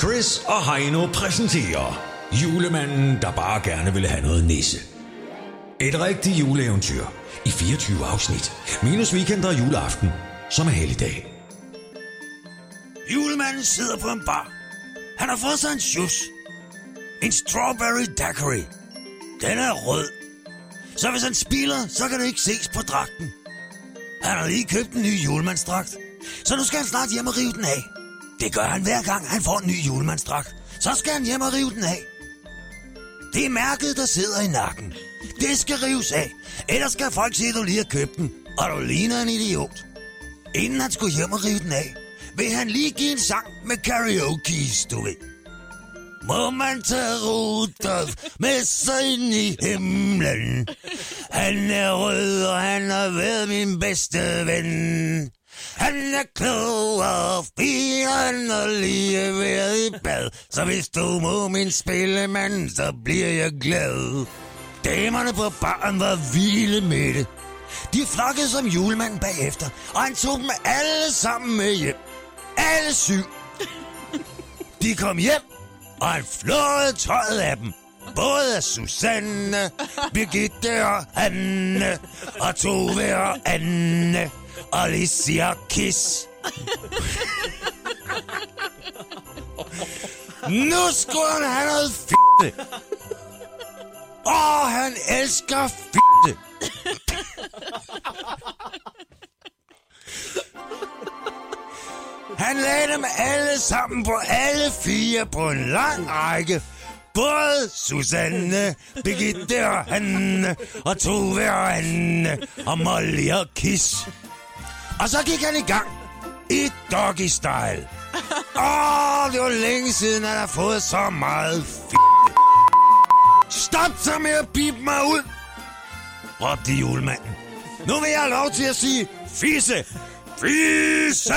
Chris og Heino præsenterer Julemanden, der bare gerne ville have noget nisse. Et rigtigt juleeventyr i 24 afsnit. Minus weekend og juleaften, som er helligdag. Julemanden sidder på en bar. Han har fået sig en juice. En strawberry daiquiri. Den er rød. Så hvis han spiller, så kan det ikke ses på dragten. Han har lige købt en ny julemandsdragt. Så nu skal han snart hjem og rive den af. Det gør han hver gang, han får en ny julemandstrak. Så skal han hjem og rive den af. Det er mærket, der sidder i nakken. Det skal rives af. Ellers skal folk se, at du lige har købt den. Og du ligner en idiot. Inden han skulle hjem og rive den af, vil han lige give en sang med karaoke, du ved. Må man tage Rudolf med sig ind i himlen? Han er rød, og han har været min bedste ven. Han er klog og fin, og lige været i bad. Så hvis du må min spillemand, så bliver jeg glad. Damerne på baren var vilde med det. De flokkede som julemanden bagefter, og han tog dem alle sammen med hjem. Alle syv. De kom hjem, og han flåede tøjet af dem. Både Susanne, Birgitte og Anne, og Tove og Anne, og Lissi og Kiss. Nu skulle han have noget fitte. Åh, oh, han elsker fitte. Han lagde dem alle sammen på alle fire på en lang række. Både Susanne, Birgitte og Hanne, og Tove og Anne, og Molly og Kiss. Og så gik han i gang i doggy style. Åh, det var længe siden, at jeg har fået så meget f***. Stop så med at pipe mig ud, råbte julemanden. Nu vil jeg have lov til at sige fisse. Fisse!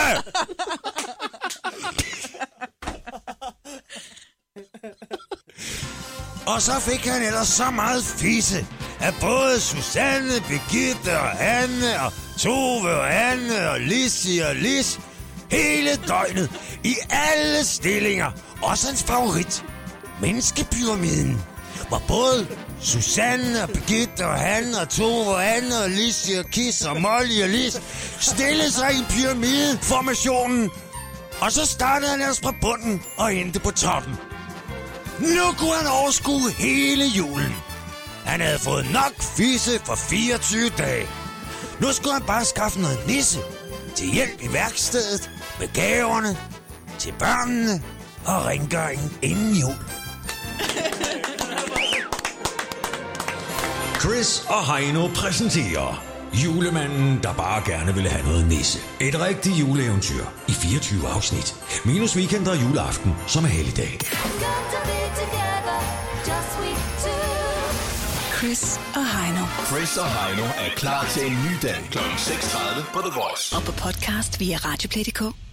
Og så fik han ellers så meget fisse, at både Susanne, Birgitte og Anne og Tove og Anne og Lissi og Lis hele døgnet i alle stillinger. Også hans favorit, menneskepyramiden, hvor både Susanne og Birgitte og Hanne og Tove og Anne og Lissi og Kis og Molly og Lis stillede sig i pyramideformationen. Og så startede han ellers fra bunden og endte på toppen. Nu kunne han overskue hele julen. Han havde fået nok fisse for 24 dage. Nu skulle han bare skaffe noget nisse til hjælp i værkstedet med gaverne til børnene og rengøringen inden jul. Chris og Heino præsenterer Julemanden, der bare gerne ville have noget nisse. Et rigtigt juleeventyr i 24 afsnit. Minus weekend og juleaften, som er helligdag. Chris og Heino. Chris og Heino er klar til en ny dag kl. 6.30 på The Voice. Og på podcast via Radioplay.dk.